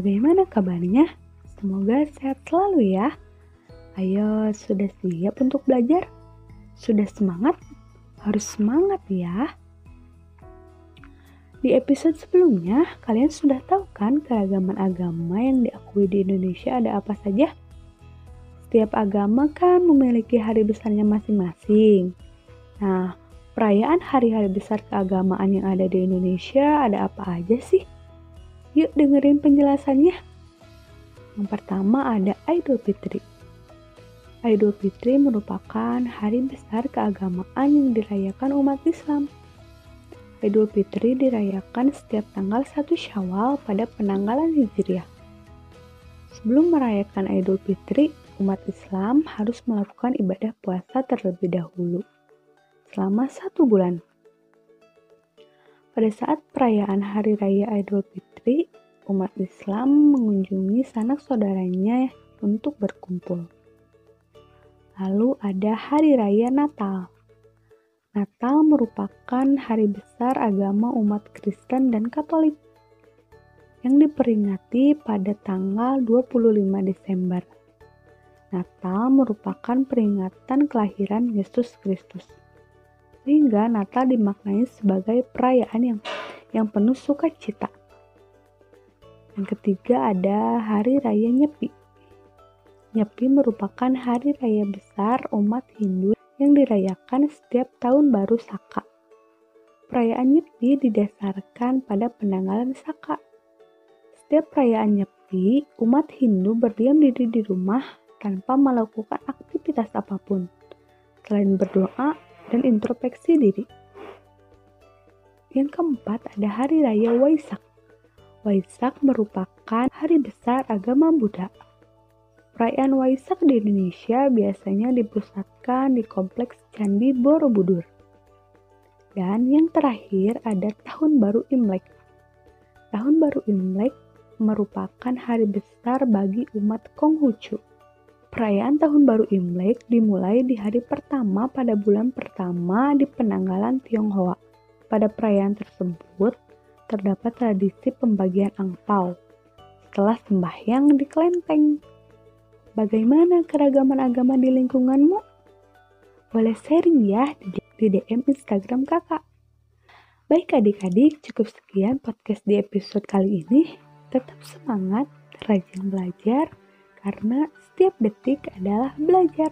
Bagaimana kabarnya? Semoga sehat selalu ya. Ayo, sudah siap untuk belajar? Sudah semangat? Harus semangat ya. Di episode sebelumnya, kalian sudah tahu kan keragaman agama yang diakui di Indonesia ada apa saja? Setiap agama kan memiliki hari besarnya masing-masing. Nah, perayaan hari-hari besar keagamaan yang ada di Indonesia ada apa aja sih? Yuk dengerin penjelasannya. Yang pertama ada Idul Fitri. Idul Fitri merupakan hari besar keagamaan yang dirayakan umat Islam. Idul Fitri dirayakan setiap tanggal 1 Syawal pada penanggalan Hijriah. Sebelum merayakan Idul Fitri, umat Islam harus melakukan ibadah puasa terlebih dahulu selama satu bulan. Pada saat perayaan Hari Raya Idul Fitri, umat Islam mengunjungi sanak saudaranya untuk berkumpul. Lalu ada Hari Raya Natal. Natal merupakan hari besar agama umat Kristen dan Katolik yang diperingati pada tanggal 25 Desember. Natal merupakan peringatan kelahiran Yesus Kristus sehingga Natal dimaknai sebagai perayaan yang yang penuh sukacita. Yang ketiga ada Hari Raya Nyepi. Nyepi merupakan hari raya besar umat Hindu yang dirayakan setiap tahun baru Saka. Perayaan Nyepi didasarkan pada penanggalan Saka. Setiap perayaan Nyepi, umat Hindu berdiam diri di rumah tanpa melakukan aktivitas apa pun, selain berdoa dan introspeksi diri. Yang keempat ada Hari Raya Waisak. Waisak merupakan hari besar agama Buddha. Perayaan Waisak di Indonesia biasanya dipusatkan di kompleks Candi Borobudur. Dan yang terakhir ada Tahun Baru Imlek. Tahun Baru Imlek merupakan hari besar bagi umat Konghucu. Perayaan Tahun Baru Imlek dimulai di hari pertama pada bulan pertama di penanggalan Tionghoa. Pada perayaan tersebut, terdapat tradisi pembagian angpau setelah sembahyang di kelenteng. Bagaimana keragaman agama di lingkunganmu? Boleh sharing ya di DM Instagram kakak. Baik adik-adik, cukup sekian podcast di episode kali ini. Tetap semangat, rajin belajar, karena setiap detik adalah belajar.